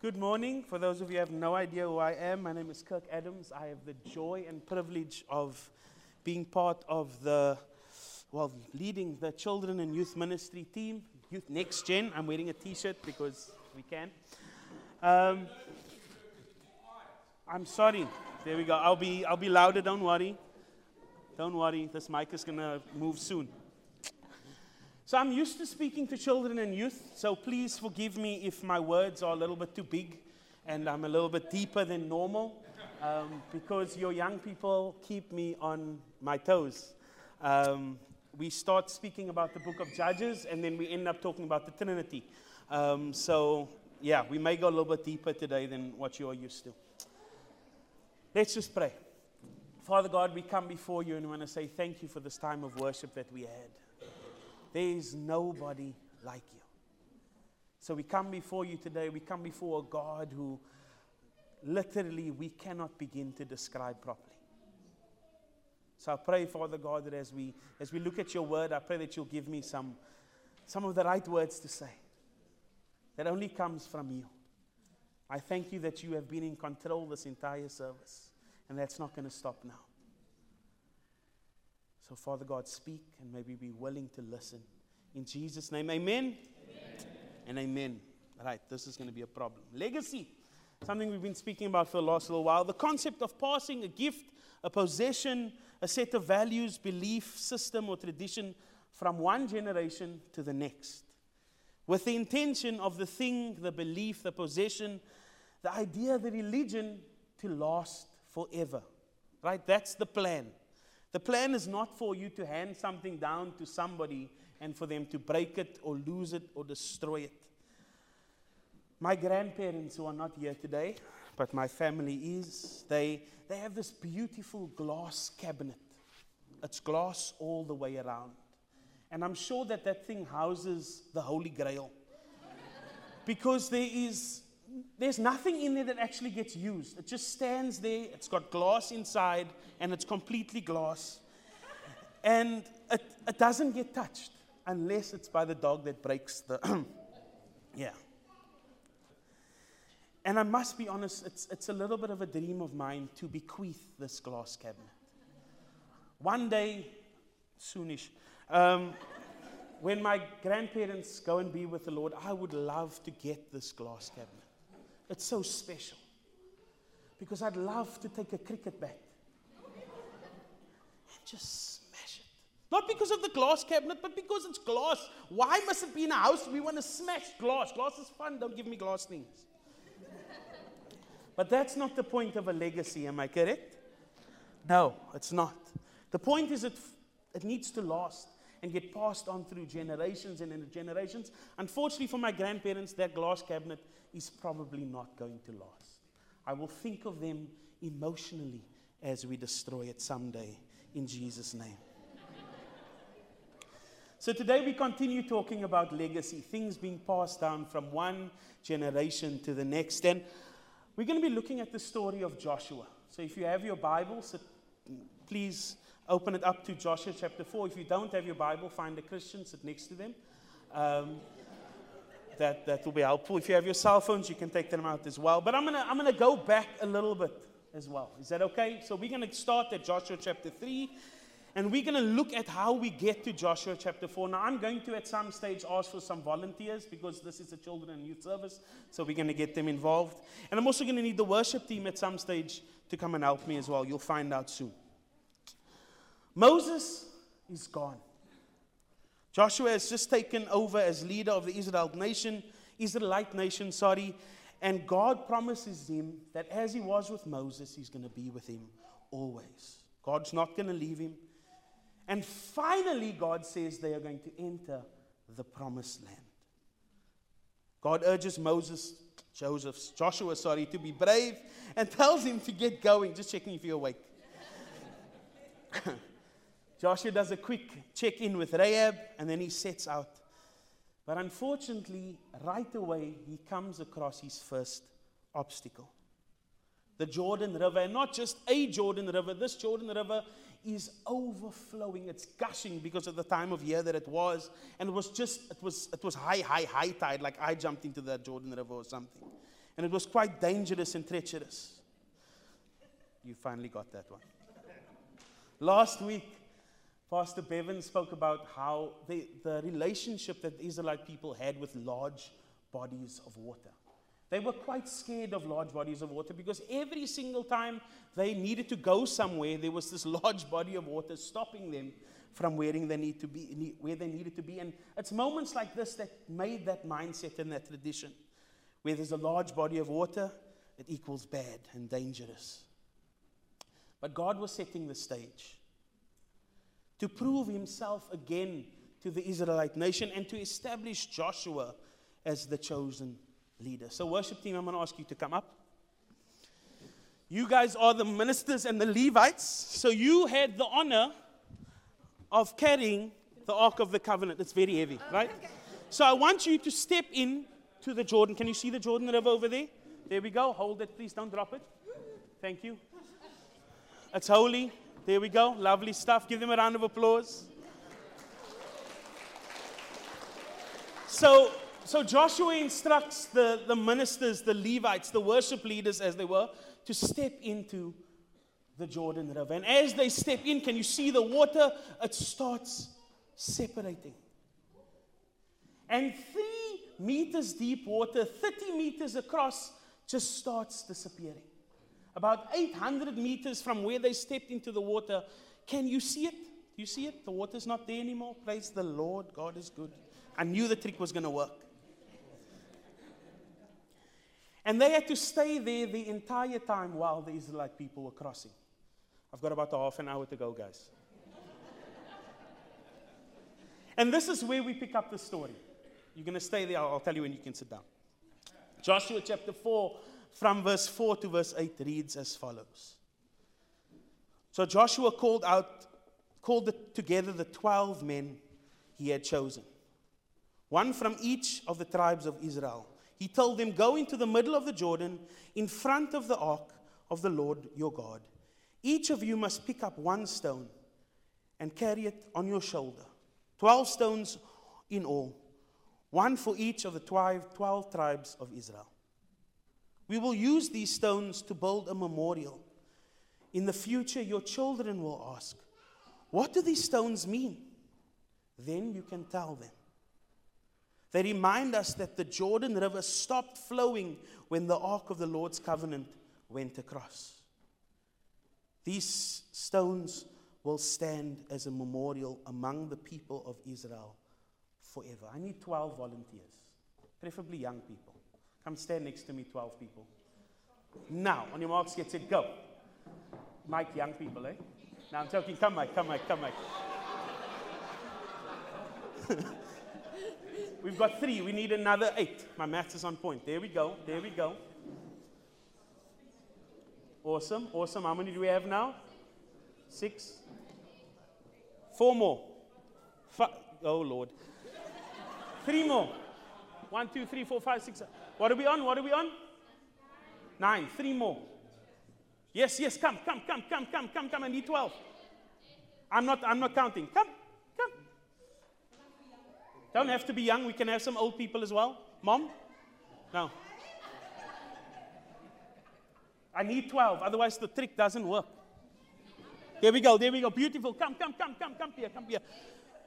Good morning. For those of you who have no idea who I am, my name is Kirk Adams. I have the joy and privilege of being part of the, well, leading the children and youth ministry team, Youth Next Gen. I'm wearing a t shirt because we can. Um, I'm sorry. There we go. I'll be, I'll be louder, don't worry. Don't worry, this mic is going to move soon. So I'm used to speaking to children and youth, so please forgive me if my words are a little bit too big and I'm a little bit deeper than normal um, because your young people keep me on my toes. Um, we start speaking about the book of Judges and then we end up talking about the Trinity. Um, so, yeah, we may go a little bit deeper today than what you are used to. Let's just pray. Father God, we come before you and we want to say thank you for this time of worship that we had. There is nobody like you. So we come before you today, we come before a God who literally we cannot begin to describe properly. So I pray, Father God, that as we, as we look at your word, I pray that you'll give me some, some of the right words to say that only comes from you. I thank you that you have been in control this entire service, and that's not going to stop now. So, Father God, speak and maybe be willing to listen. In Jesus' name, amen, amen. and amen. Right, this is going to be a problem. Legacy, something we've been speaking about for the last little while. The concept of passing a gift, a possession, a set of values, belief, system, or tradition from one generation to the next. With the intention of the thing, the belief, the possession, the idea, the religion to last forever. Right? That's the plan. The plan is not for you to hand something down to somebody and for them to break it or lose it or destroy it. My grandparents, who are not here today, but my family is, they, they have this beautiful glass cabinet. It's glass all the way around. And I'm sure that that thing houses the Holy Grail. because there is there's nothing in there that actually gets used. It just stands there, it's got glass inside, and it's completely glass. And it, it doesn't get touched unless it's by the dog that breaks the. yeah. And I must be honest, it's, it's a little bit of a dream of mine to bequeath this glass cabinet. One day, soonish, um, when my grandparents go and be with the Lord, I would love to get this glass cabinet. It's so special. Because I'd love to take a cricket bat and just smash it. Not because of the glass cabinet, but because it's glass. Why must it be in a house? We want to smash glass. Glass is fun. Don't give me glass things. but that's not the point of a legacy, am I correct? No, it's not. The point is it, it needs to last and get passed on through generations and generations. Unfortunately, for my grandparents, that glass cabinet is probably not going to last. I will think of them emotionally as we destroy it someday in Jesus' name. so, today we continue talking about legacy, things being passed down from one generation to the next. And we're going to be looking at the story of Joshua. So, if you have your Bibles, please open it up to Joshua chapter 4. If you don't have your Bible, find a Christian, sit next to them. Um, that, that will be helpful. If you have your cell phones, you can take them out as well. But I'm going to I'm gonna go back a little bit as well. Is that okay? So we're going to start at Joshua chapter 3. And we're going to look at how we get to Joshua chapter 4. Now, I'm going to at some stage ask for some volunteers because this is a children and youth service. So we're going to get them involved. And I'm also going to need the worship team at some stage to come and help me as well. You'll find out soon. Moses is gone. Joshua has just taken over as leader of the Israel nation, Israelite nation, sorry, and God promises him that as he was with Moses, he's going to be with him always. God's not going to leave him. And finally, God says they are going to enter the promised land. God urges Moses, Joseph, Joshua, sorry, to be brave and tells him to get going. Just checking if you're awake. Joshua does a quick check in with Rahab and then he sets out. But unfortunately, right away, he comes across his first obstacle the Jordan River. And not just a Jordan River, this Jordan River is overflowing. It's gushing because of the time of year that it was. And it was just, it was, it was high, high, high tide, like I jumped into the Jordan River or something. and it was quite dangerous and treacherous. You finally got that one. Last week, Pastor Bevan spoke about how the, the relationship that the Israelite people had with large bodies of water. They were quite scared of large bodies of water because every single time they needed to go somewhere, there was this large body of water stopping them from where they, need to be, where they needed to be. And it's moments like this that made that mindset and that tradition. Where there's a large body of water, it equals bad and dangerous. But God was setting the stage to prove himself again to the Israelite nation and to establish Joshua as the chosen leader. So, worship team, I'm going to ask you to come up. You guys are the ministers and the Levites. So, you had the honor of carrying the Ark of the Covenant. It's very heavy, right? So, I want you to step in to the Jordan. Can you see the Jordan River over there? There we go. Hold it, please. Don't drop it. Thank you. It's holy. There we go. Lovely stuff. Give them a round of applause. So, so Joshua instructs the, the ministers, the Levites, the worship leaders, as they were, to step into the Jordan River. And as they step in, can you see the water? It starts separating. And three meters deep water, 30 meters across, just starts disappearing about 800 meters from where they stepped into the water. Can you see it? Do you see it? The water's not there anymore. Praise the Lord. God is good. I knew the trick was going to work. And they had to stay there the entire time while the Israelite people were crossing. I've got about a half an hour to go, guys. and this is where we pick up the story. You're going to stay there. I'll tell you when you can sit down. Joshua chapter 4, from verse 4 to verse 8 reads as follows. So Joshua called out, called the, together the 12 men he had chosen, one from each of the tribes of Israel. He told them, Go into the middle of the Jordan in front of the ark of the Lord your God. Each of you must pick up one stone and carry it on your shoulder. Twelve stones in all, one for each of the 12, 12 tribes of Israel. We will use these stones to build a memorial. In the future, your children will ask, What do these stones mean? Then you can tell them. They remind us that the Jordan River stopped flowing when the Ark of the Lord's covenant went across. These stones will stand as a memorial among the people of Israel forever. I need 12 volunteers, preferably young people. Come stand next to me, 12 people. Now, on your marks, get set, go. Mike, young people, eh? Now I'm joking. Come, Mike, come, Mike, come, Mike. We've got three. We need another eight. My maths is on point. There we go. There we go. Awesome. Awesome. How many do we have now? Six. Four more. Five. Oh, Lord. Three more. One, two, three, four, five, six. Seven. What are we on? What are we on? Nine. Three more. Yes, yes, come, come, come, come, come, come, come. I need 12. I'm not, I'm not counting. Come, come. Don't have to be young. We can have some old people as well. Mom? No. I need 12. Otherwise, the trick doesn't work. There we go. There we go. Beautiful. Come, come, come, come, come here. Come here.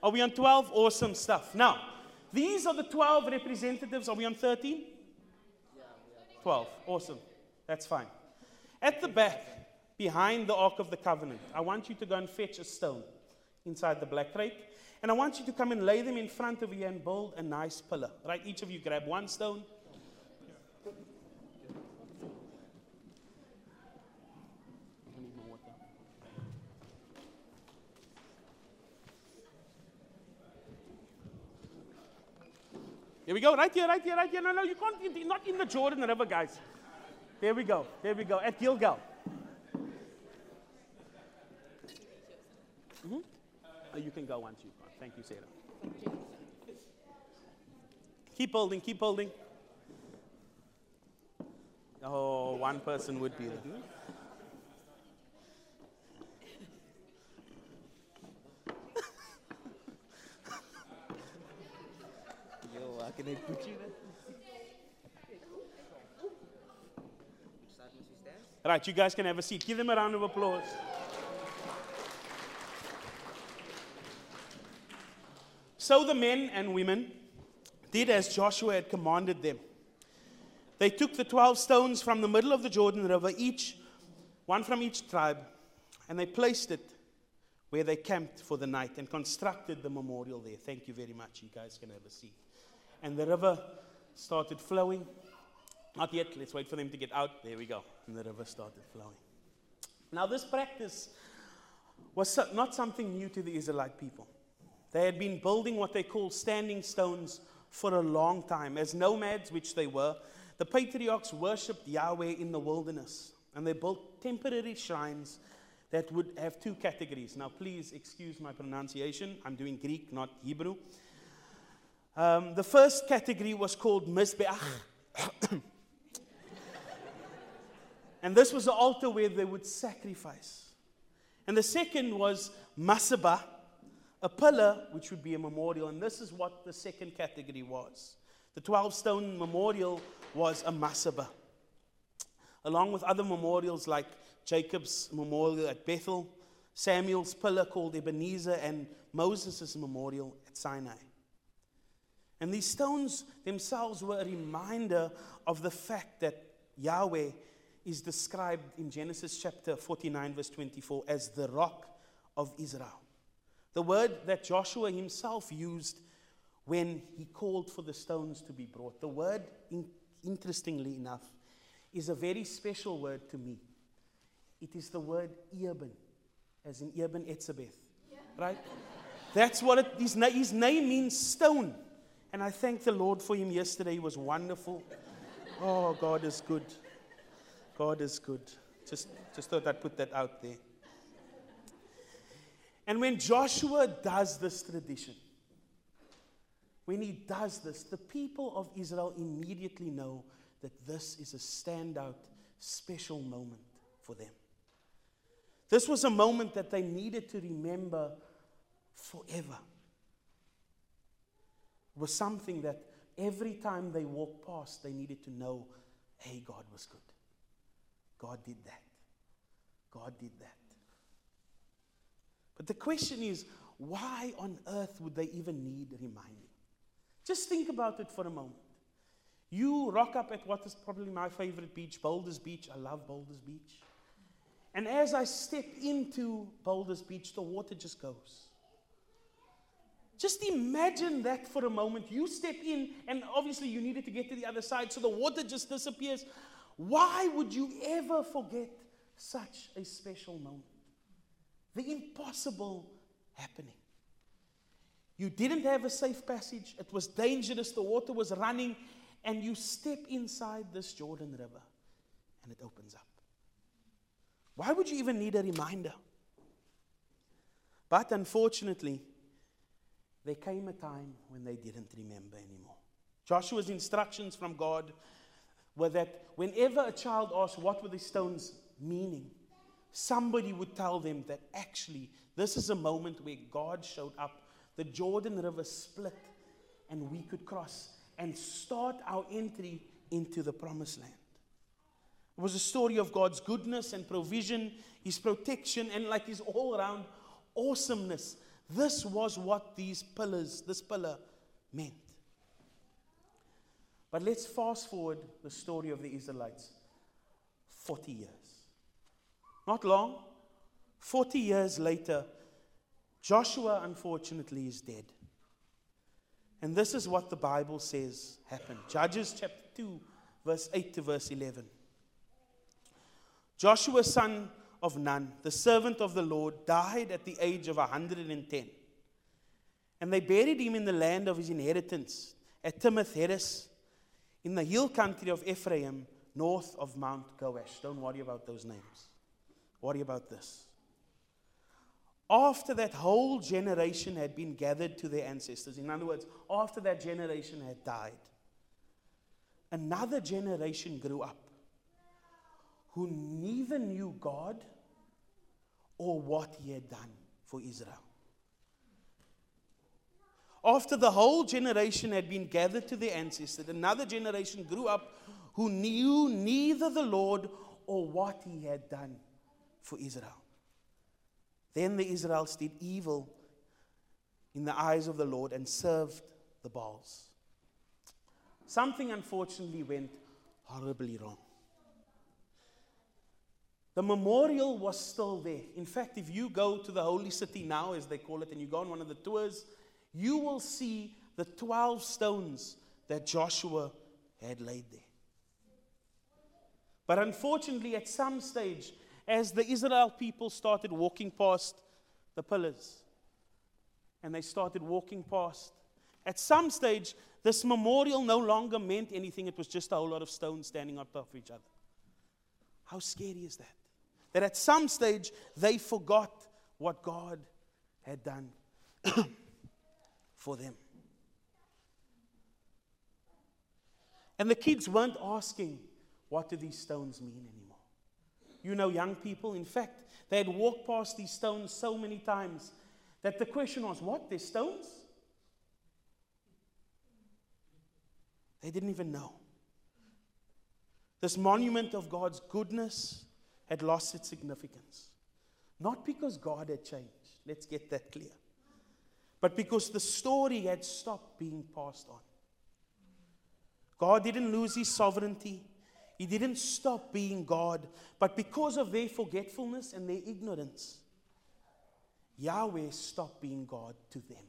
Are we on 12? Awesome stuff. Now, these are the 12 representatives. Are we on 13? 12. Awesome. That's fine. At the back, behind the Ark of the Covenant, I want you to go and fetch a stone inside the black crate. And I want you to come and lay them in front of you and build a nice pillar. Right? Each of you grab one stone. Here we go, right here, right here, right here. No, no, you can't, not in the Jordan River, guys. There we go, there we go, at Gilgal. Mm-hmm. Oh, you can go once you can. Thank you, Sarah. Keep holding, keep holding. Oh, one person would be there. Can I put you there? Right, you guys can have a seat. Give them a round of applause. So the men and women did as Joshua had commanded them. They took the 12 stones from the middle of the Jordan River, each one from each tribe, and they placed it where they camped for the night and constructed the memorial there. Thank you very much. You guys can have a seat. And the river started flowing. Not yet. Let's wait for them to get out. There we go. And the river started flowing. Now, this practice was not something new to the Israelite people. They had been building what they call standing stones for a long time. As nomads, which they were, the patriarchs worshipped Yahweh in the wilderness. And they built temporary shrines that would have two categories. Now, please excuse my pronunciation. I'm doing Greek, not Hebrew. Um, the first category was called Mizbeach. and this was the altar where they would sacrifice. And the second was Masabah, a pillar which would be a memorial. And this is what the second category was. The 12 stone memorial was a Masabah, along with other memorials like Jacob's memorial at Bethel, Samuel's pillar called Ebenezer, and Moses' memorial at Sinai. And these stones themselves were a reminder of the fact that Yahweh is described in Genesis chapter 49, verse 24, as the rock of Israel. The word that Joshua himself used when he called for the stones to be brought. The word, in, interestingly enough, is a very special word to me. It is the word Eben, as in Eben Etzebeth. Yeah. Right? That's what it, his, his name means stone. And I thank the Lord for him yesterday. He was wonderful. Oh, God is good. God is good. Just, just thought I'd put that out there. And when Joshua does this tradition, when he does this, the people of Israel immediately know that this is a standout, special moment for them. This was a moment that they needed to remember forever. Was something that every time they walked past, they needed to know hey, God was good. God did that. God did that. But the question is why on earth would they even need reminding? Just think about it for a moment. You rock up at what is probably my favorite beach, Boulders Beach. I love Boulders Beach. And as I step into Boulders Beach, the water just goes. Just imagine that for a moment. You step in, and obviously you needed to get to the other side, so the water just disappears. Why would you ever forget such a special moment? The impossible happening. You didn't have a safe passage, it was dangerous, the water was running, and you step inside this Jordan River, and it opens up. Why would you even need a reminder? But unfortunately, there came a time when they didn't remember anymore. Joshua's instructions from God were that whenever a child asked what were the stones meaning, somebody would tell them that actually this is a moment where God showed up. The Jordan River split, and we could cross and start our entry into the promised land. It was a story of God's goodness and provision, His protection, and like His all around awesomeness. This was what these pillars, this pillar meant. But let's fast forward the story of the Israelites 40 years. Not long, 40 years later, Joshua unfortunately is dead. And this is what the Bible says happened. Judges chapter 2, verse 8 to verse 11. Joshua's son of Nun, the servant of the Lord, died at the age of 110. And they buried him in the land of his inheritance at Timnath Heres in the hill country of Ephraim, north of Mount Gaash. Don't worry about those names. Worry about this. After that whole generation had been gathered to their ancestors, in other words, after that generation had died, another generation grew up who neither knew God or what he had done for Israel. After the whole generation had been gathered to their ancestors, another generation grew up who knew neither the Lord or what he had done for Israel. Then the Israelites did evil in the eyes of the Lord and served the Baals. Something unfortunately went horribly wrong. The memorial was still there. In fact, if you go to the holy city now, as they call it, and you go on one of the tours, you will see the 12 stones that Joshua had laid there. But unfortunately, at some stage, as the Israel people started walking past the pillars, and they started walking past, at some stage, this memorial no longer meant anything. It was just a whole lot of stones standing on top of each other. How scary is that? That at some stage they forgot what God had done for them. And the kids weren't asking, What do these stones mean anymore? You know, young people, in fact, they had walked past these stones so many times that the question was, What? They're stones? They didn't even know. This monument of God's goodness had lost its significance. Not because God had changed, let's get that clear, but because the story had stopped being passed on. God didn't lose his sovereignty, he didn't stop being God, but because of their forgetfulness and their ignorance, Yahweh stopped being God to them.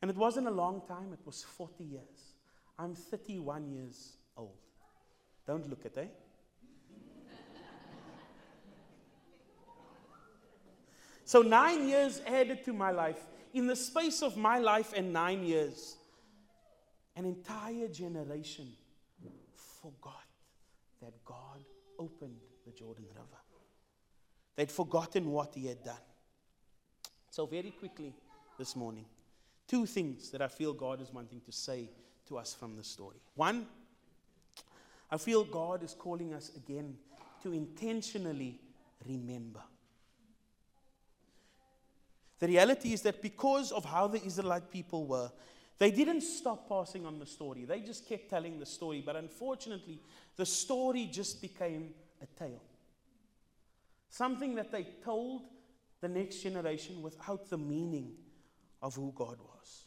And it wasn't a long time, it was 40 years. I'm 31 years old. Don't look at it. Eh? So, nine years added to my life. In the space of my life and nine years, an entire generation forgot that God opened the Jordan River. They'd forgotten what He had done. So, very quickly this morning, two things that I feel God is wanting to say to us from the story. One, I feel God is calling us again to intentionally remember. The reality is that because of how the Israelite people were, they didn't stop passing on the story. They just kept telling the story. But unfortunately, the story just became a tale. Something that they told the next generation without the meaning of who God was.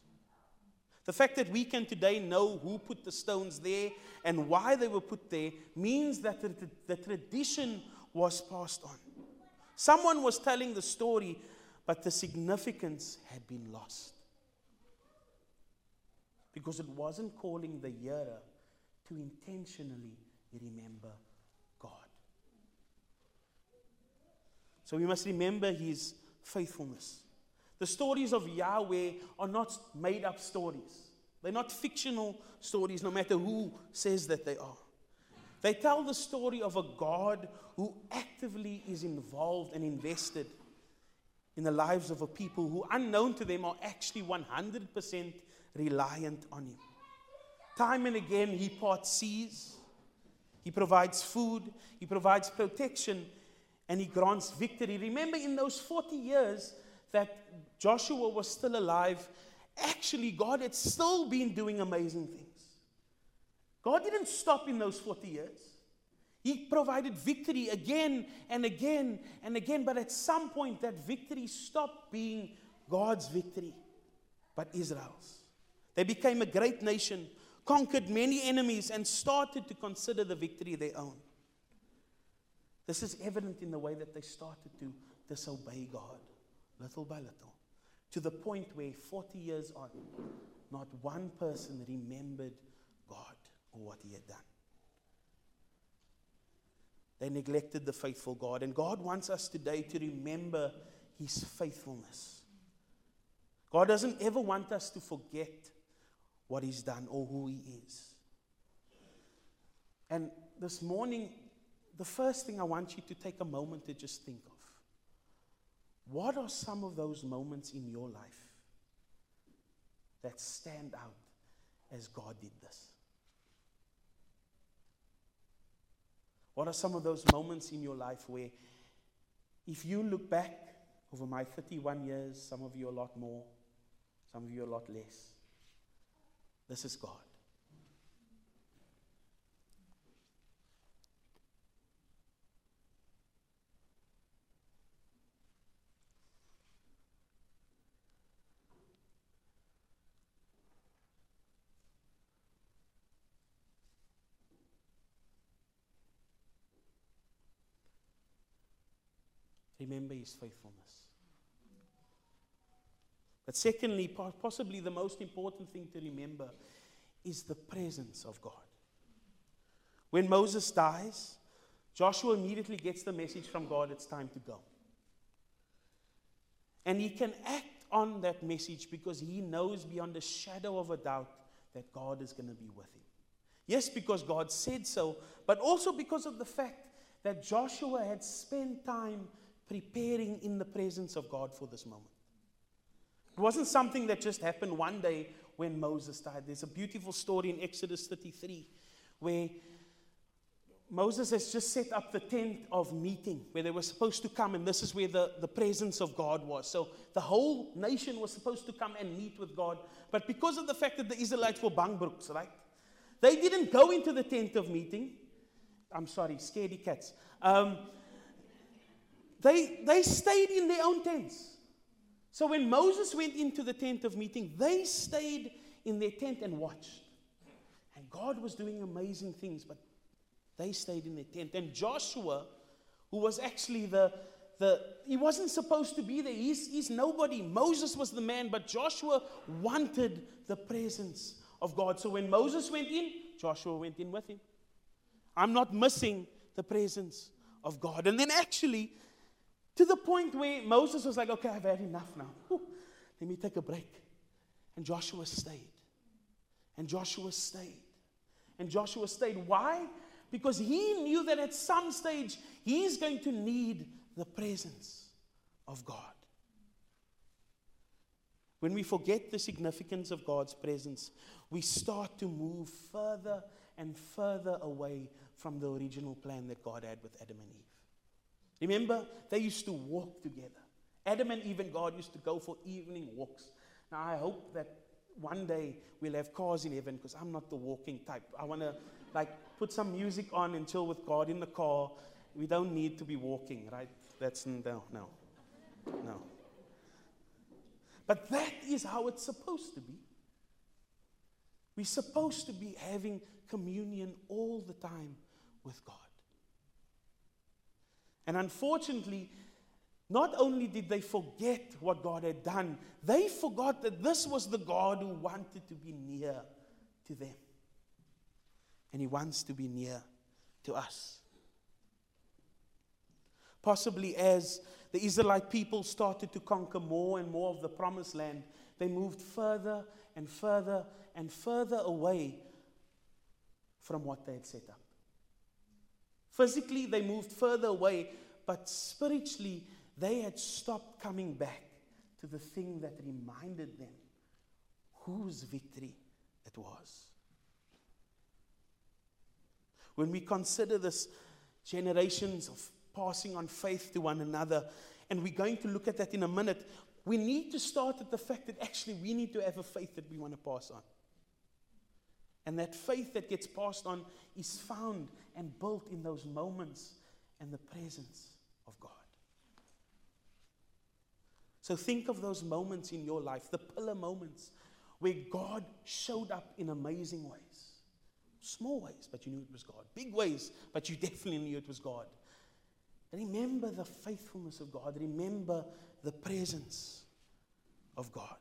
The fact that we can today know who put the stones there and why they were put there means that the, the tradition was passed on. Someone was telling the story but the significance had been lost. Because it wasn't calling the hearer to intentionally remember God. So we must remember his faithfulness. The stories of Yahweh are not made up stories. They're not fictional stories, no matter who says that they are. They tell the story of a God who actively is involved and invested in the lives of a people who, unknown to them, are actually 100% reliant on Him. Time and again, He parts seas, He provides food, He provides protection, and He grants victory. Remember, in those 40 years that Joshua was still alive, actually, God had still been doing amazing things. God didn't stop in those 40 years. He provided victory again and again and again, but at some point that victory stopped being God's victory, but Israel's. They became a great nation, conquered many enemies, and started to consider the victory their own. This is evident in the way that they started to disobey God, little by little, to the point where 40 years on, not one person remembered God or what he had done. They neglected the faithful God. And God wants us today to remember His faithfulness. God doesn't ever want us to forget what He's done or who He is. And this morning, the first thing I want you to take a moment to just think of what are some of those moments in your life that stand out as God did this? What are some of those moments in your life where, if you look back over my 31 years, some of you a lot more, some of you a lot less, this is God. Remember his faithfulness. But secondly, possibly the most important thing to remember is the presence of God. When Moses dies, Joshua immediately gets the message from God it's time to go. And he can act on that message because he knows beyond a shadow of a doubt that God is going to be with him. Yes, because God said so, but also because of the fact that Joshua had spent time preparing in the presence of God for this moment. It wasn't something that just happened one day when Moses died. There's a beautiful story in Exodus 33 where Moses has just set up the tent of meeting where they were supposed to come, and this is where the, the presence of God was. So the whole nation was supposed to come and meet with God. But because of the fact that the Israelites were bangbrooks, right? They didn't go into the tent of meeting. I'm sorry, scaredy cats. Um, they, they stayed in their own tents. So when Moses went into the tent of meeting, they stayed in their tent and watched. And God was doing amazing things, but they stayed in their tent. And Joshua, who was actually the, the he wasn't supposed to be there. He's, he's nobody. Moses was the man, but Joshua wanted the presence of God. So when Moses went in, Joshua went in with him. I'm not missing the presence of God. And then actually, to the point where Moses was like, okay, I've had enough now. Let me take a break. And Joshua stayed. And Joshua stayed. And Joshua stayed. Why? Because he knew that at some stage he's going to need the presence of God. When we forget the significance of God's presence, we start to move further and further away from the original plan that God had with Adam and Eve. Remember, they used to walk together. Adam and Eve and God used to go for evening walks. Now, I hope that one day we'll have cars in heaven because I'm not the walking type. I want to, like, put some music on and chill with God in the car. We don't need to be walking, right? That's no, no, no. But that is how it's supposed to be. We're supposed to be having communion all the time with God. And unfortunately, not only did they forget what God had done, they forgot that this was the God who wanted to be near to them. And He wants to be near to us. Possibly as the Israelite people started to conquer more and more of the promised land, they moved further and further and further away from what they had set up. Physically, they moved further away, but spiritually, they had stopped coming back to the thing that reminded them whose victory it was. When we consider this generations of passing on faith to one another, and we're going to look at that in a minute, we need to start at the fact that actually we need to have a faith that we want to pass on. And that faith that gets passed on is found and built in those moments and the presence of God. So think of those moments in your life, the pillar moments, where God showed up in amazing ways. Small ways, but you knew it was God. Big ways, but you definitely knew it was God. Remember the faithfulness of God. Remember the presence of God.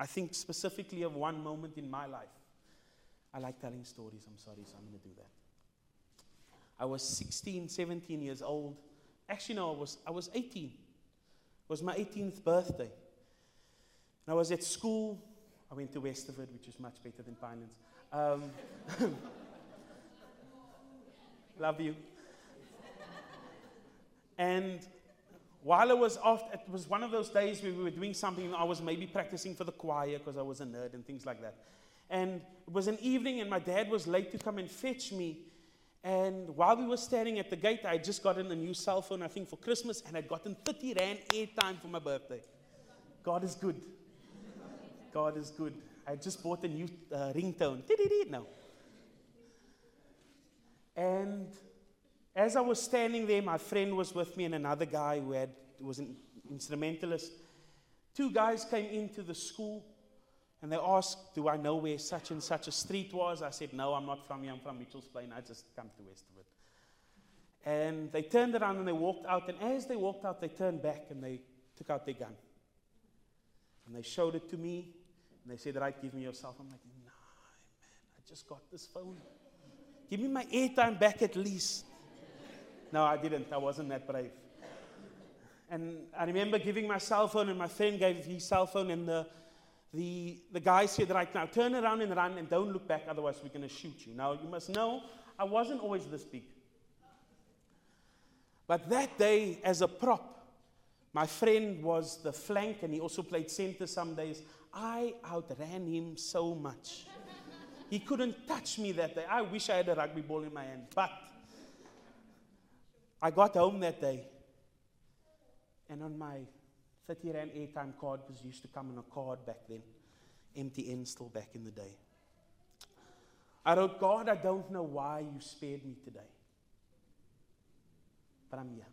I think specifically of one moment in my life. I like telling stories. I'm sorry, so I'm going to do that. I was 16, 17 years old. Actually, no, I was, I was 18. It was my 18th birthday. And I was at school. I went to Westerford, which is much better than Pinelands. Um, love you. And while I was off, it was one of those days where we were doing something. I was maybe practicing for the choir because I was a nerd and things like that. And it was an evening, and my dad was late to come and fetch me. And while we were standing at the gate, I had just gotten a new cell phone, I think, for Christmas, and I'd gotten 30 Rand airtime for my birthday. God is good. God is good. I just bought a new uh, ringtone. No. And as I was standing there, my friend was with me and another guy who had, was an instrumentalist. Two guys came into the school and they asked, Do I know where such and such a street was? I said, No, I'm not from here. I'm from Mitchell's Plain. I just come to Westerford. And they turned around and they walked out. And as they walked out, they turned back and they took out their gun. And they showed it to me. And they said, Right, give me yourself. I'm like, Nah, man, I just got this phone. Give me my airtime back at least. No, I didn't. I wasn't that brave. And I remember giving my cell phone, and my friend gave his cell phone, and the, the, the guy said, Right now, turn around and run, and don't look back, otherwise, we're going to shoot you. Now, you must know, I wasn't always this big. But that day, as a prop, my friend was the flank and he also played center some days. I outran him so much. he couldn't touch me that day. I wish I had a rugby ball in my hand. But I got home that day. And on my 30 Rand airtime card, it used to come in a card back then, MTN still back in the day. I wrote, God, I don't know why you spared me today but I'm here.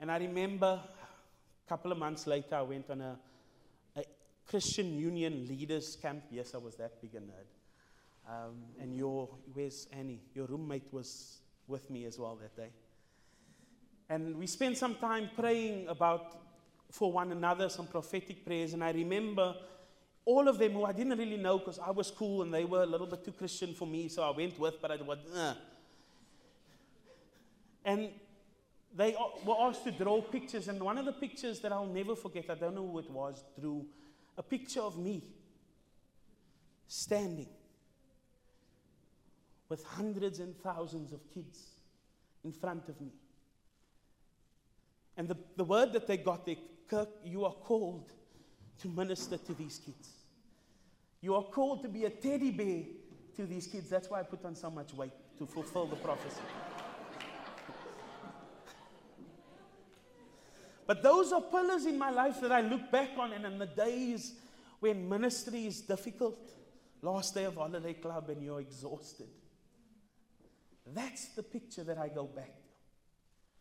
And I remember a couple of months later, I went on a, a Christian Union leaders camp. Yes, I was that big a nerd. Um, and your, where's Annie? Your roommate was with me as well that day. And we spent some time praying about for one another, some prophetic prayers. And I remember all of them who I didn't really know because I was cool and they were a little bit too Christian for me, so I went with, but I was, uh, and they were asked to draw pictures, and one of the pictures that I'll never forget, I don't know who it was, drew a picture of me standing with hundreds and thousands of kids in front of me. And the, the word that they got there, Kirk, you are called to minister to these kids. You are called to be a teddy bear to these kids. That's why I put on so much weight to fulfill the prophecy. But those are pillars in my life that I look back on, and in the days when ministry is difficult, last day of holiday club, and you're exhausted. That's the picture that I go back to.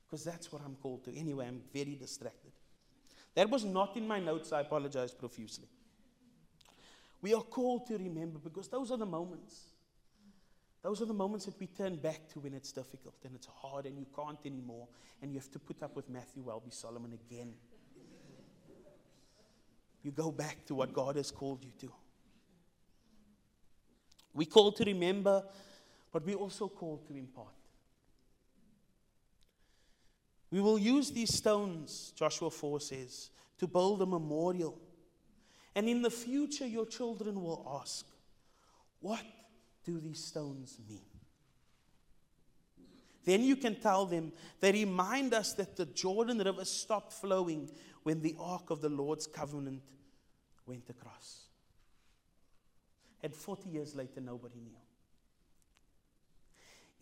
Because that's what I'm called to. Anyway, I'm very distracted. That was not in my notes. I apologize profusely. We are called to remember because those are the moments those are the moments that we turn back to when it's difficult and it's hard and you can't anymore and you have to put up with Matthew Welby Solomon again. You go back to what God has called you to. We call to remember, but we also call to impart. We will use these stones, Joshua 4 says, to build a memorial. And in the future, your children will ask, What do these stones mean? Then you can tell them, they remind us that the Jordan River stopped flowing when the ark of the Lord's covenant went across. And 40 years later, nobody knew.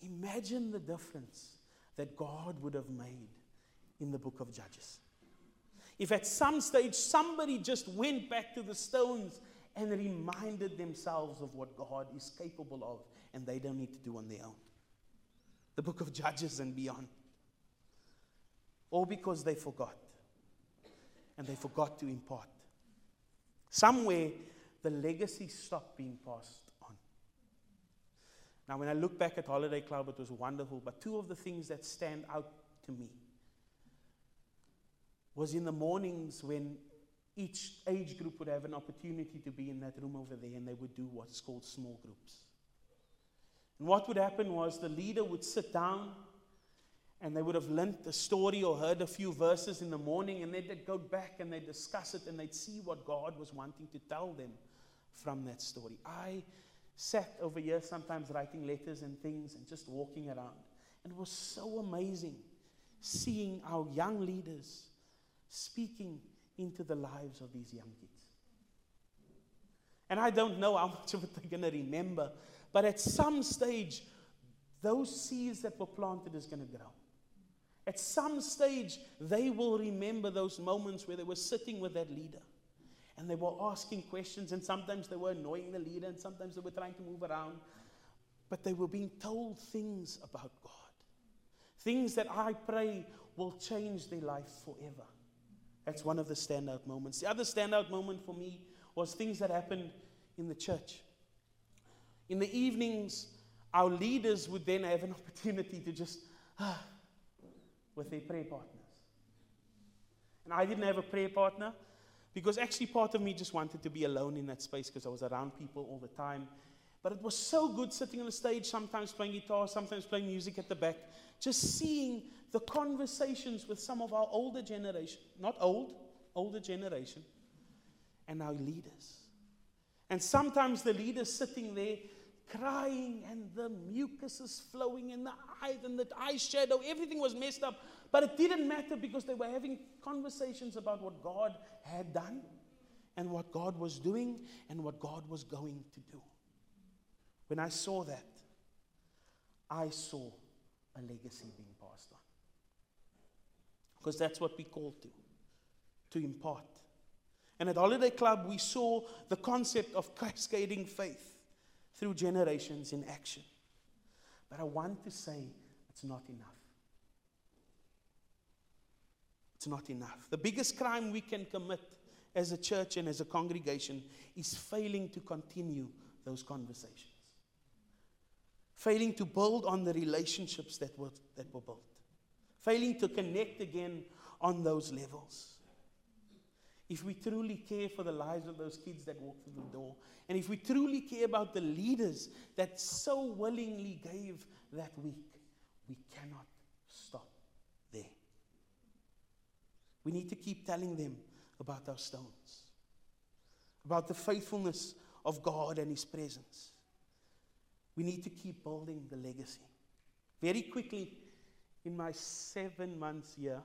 Imagine the difference that God would have made in the book of Judges. If at some stage somebody just went back to the stones and reminded themselves of what God is capable of, and they don't need to do on their own. The book of Judges and beyond. All because they forgot. And they forgot to impart. Somewhere, the legacy stopped being passed. Now, when I look back at Holiday Club, it was wonderful, but two of the things that stand out to me was in the mornings when each age group would have an opportunity to be in that room over there and they would do what's called small groups. And what would happen was the leader would sit down and they would have learnt a story or heard a few verses in the morning and they'd go back and they'd discuss it and they'd see what God was wanting to tell them from that story. I sat over here sometimes writing letters and things and just walking around. And it was so amazing seeing our young leaders speaking into the lives of these young kids. And I don't know how much of it they're going to remember, but at some stage, those seeds that were planted is going to grow. At some stage, they will remember those moments where they were sitting with that leader and they were asking questions, and sometimes they were annoying the leader, and sometimes they were trying to move around, but they were being told things about God. Things that I pray will change their life forever. That's one of the standout moments. The other standout moment for me was things that happened in the church. In the evenings, our leaders would then have an opportunity to just, ah, with their prayer partners. And I didn't have a prayer partner because actually part of me just wanted to be alone in that space because I was around people all the time. But it was so good sitting on the stage, sometimes playing guitar, sometimes playing music at the back, just seeing the conversations with some of our older generation, not old, older generation, and our leaders. And sometimes the leaders sitting there crying and the mucus is flowing in the eye and the eyeshadow, everything was messed up. But it didn't matter because they were having conversations about what God had done and what God was doing and what God was going to do. When I saw that, I saw a legacy being passed on. Because that's what we call to, to impart. And at Holiday Club, we saw the concept of cascading faith through generations in action. But I want to say it's not enough. It's not enough. The biggest crime we can commit as a church and as a congregation is failing to continue those conversations. Failing to build on the relationships that were, that were built. Failing to connect again on those levels if we truly care for the lives of those kids that walk through the door, and if we truly care about the leaders that so willingly gave that week, we cannot stop. We need to keep telling them about our stones, about the faithfulness of God and His presence. We need to keep building the legacy. Very quickly, in my seven months here,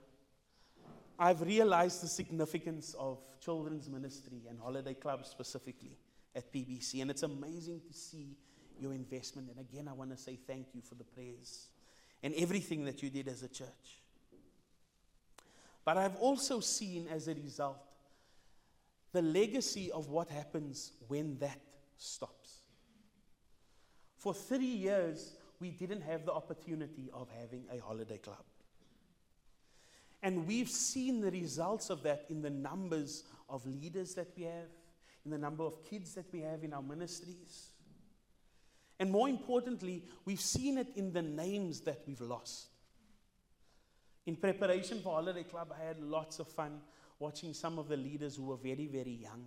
I've realized the significance of children's ministry and holiday clubs specifically at PBC, and it's amazing to see your investment. And again, I want to say thank you for the prayers and everything that you did as a church. But I've also seen as a result the legacy of what happens when that stops. For three years, we didn't have the opportunity of having a holiday club. And we've seen the results of that in the numbers of leaders that we have, in the number of kids that we have in our ministries. And more importantly, we've seen it in the names that we've lost. In preparation for Holiday Club, I had lots of fun watching some of the leaders who were very, very young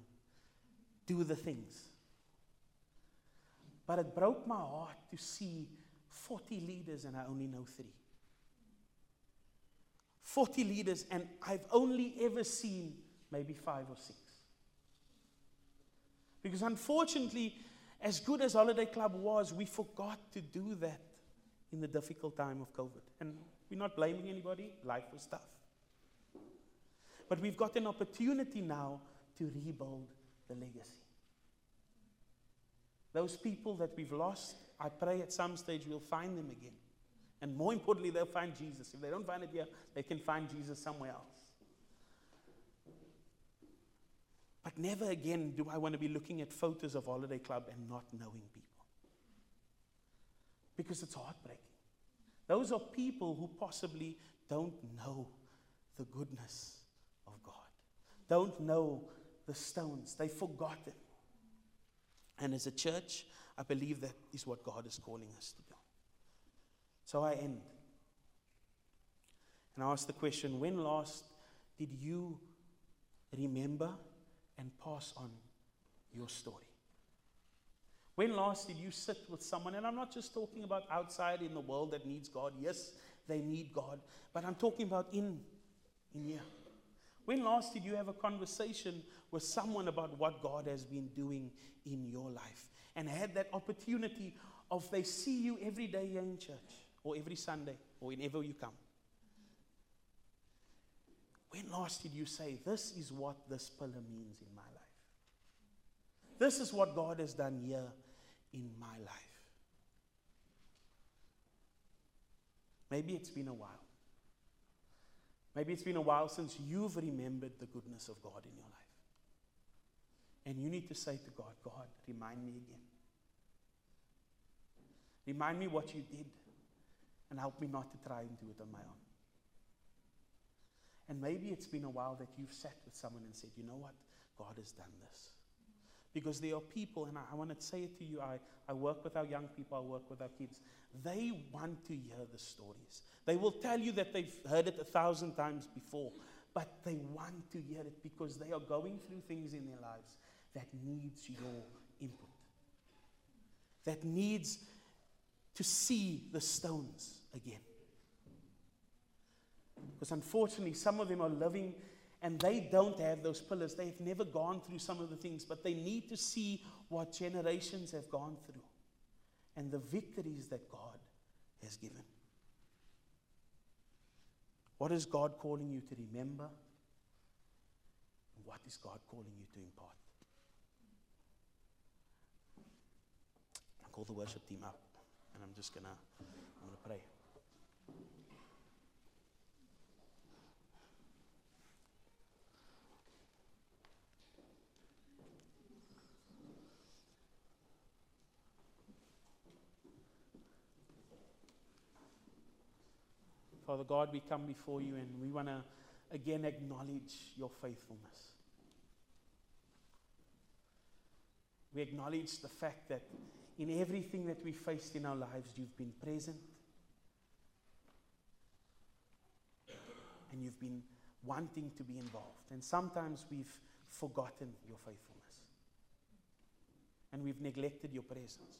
do the things. But it broke my heart to see 40 leaders and I only know three. 40 leaders, and I've only ever seen maybe five or six. Because unfortunately, as good as Holiday Club was, we forgot to do that in the difficult time of COVID. And we're not blaming anybody, life was tough. But we've got an opportunity now to rebuild the legacy. Those people that we've lost, I pray at some stage we'll find them again. And more importantly, they'll find Jesus. If they don't find it here, they can find Jesus somewhere else. But never again do I want to be looking at photos of Holiday Club and not knowing people. Because it's heartbreaking. Those are people who possibly don't know the goodness of God, don't know the stones. They've forgotten. And as a church, I believe that is what God is calling us to do. So I end. And I ask the question when last did you remember and pass on your story? When last did you sit with someone? And I'm not just talking about outside in the world that needs God. Yes, they need God. But I'm talking about in, in here. When last did you have a conversation with someone about what God has been doing in your life? And had that opportunity of they see you every day in church or every Sunday or whenever you come. When last did you say, This is what this pillar means in my life? This is what God has done here in my life. Maybe it's been a while. Maybe it's been a while since you've remembered the goodness of God in your life. And you need to say to God, God, remind me again. Remind me what you did and help me not to try and do it on my own. And maybe it's been a while that you've sat with someone and said, you know what? God has done this. Because there are people, and I, I want to say it to you I, I work with our young people, I work with our kids. They want to hear the stories. They will tell you that they've heard it a thousand times before, but they want to hear it because they are going through things in their lives that needs your input. That needs to see the stones again. Because unfortunately, some of them are living and they don't have those pillars. They've never gone through some of the things, but they need to see what generations have gone through and the victories that God has given. What is God calling you to remember? What is God calling you to impart? I'll call the worship team up and I'm just gonna I'm gonna pray. Father God, we come before you and we want to again acknowledge your faithfulness. We acknowledge the fact that in everything that we faced in our lives, you've been present. And you've been wanting to be involved. And sometimes we've forgotten your faithfulness. And we've neglected your presence.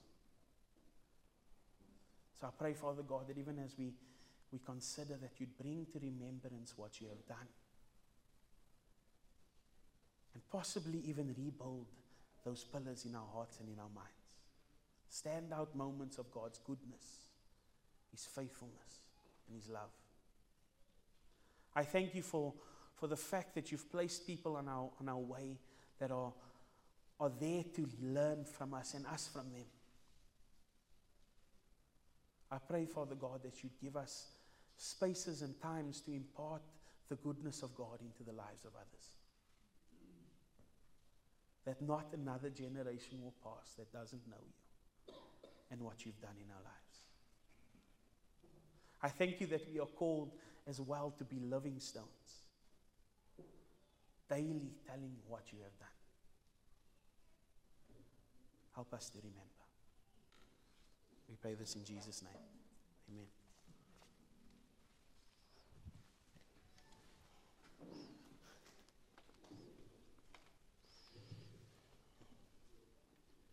So I pray, Father God, that even as we we consider that you'd bring to remembrance what you have done. And possibly even rebuild those pillars in our hearts and in our minds. Stand out moments of God's goodness, His faithfulness, and His love. I thank you for, for the fact that you've placed people on our, on our way that are, are there to learn from us and us from them. I pray, Father God, that you'd give us spaces and times to impart the goodness of God into the lives of others. That not another generation will pass that doesn't know you and what you've done in our lives. I thank you that we are called as well to be living stones, daily telling what you have done. Help us to remember. We pray this in Jesus' name. Amen.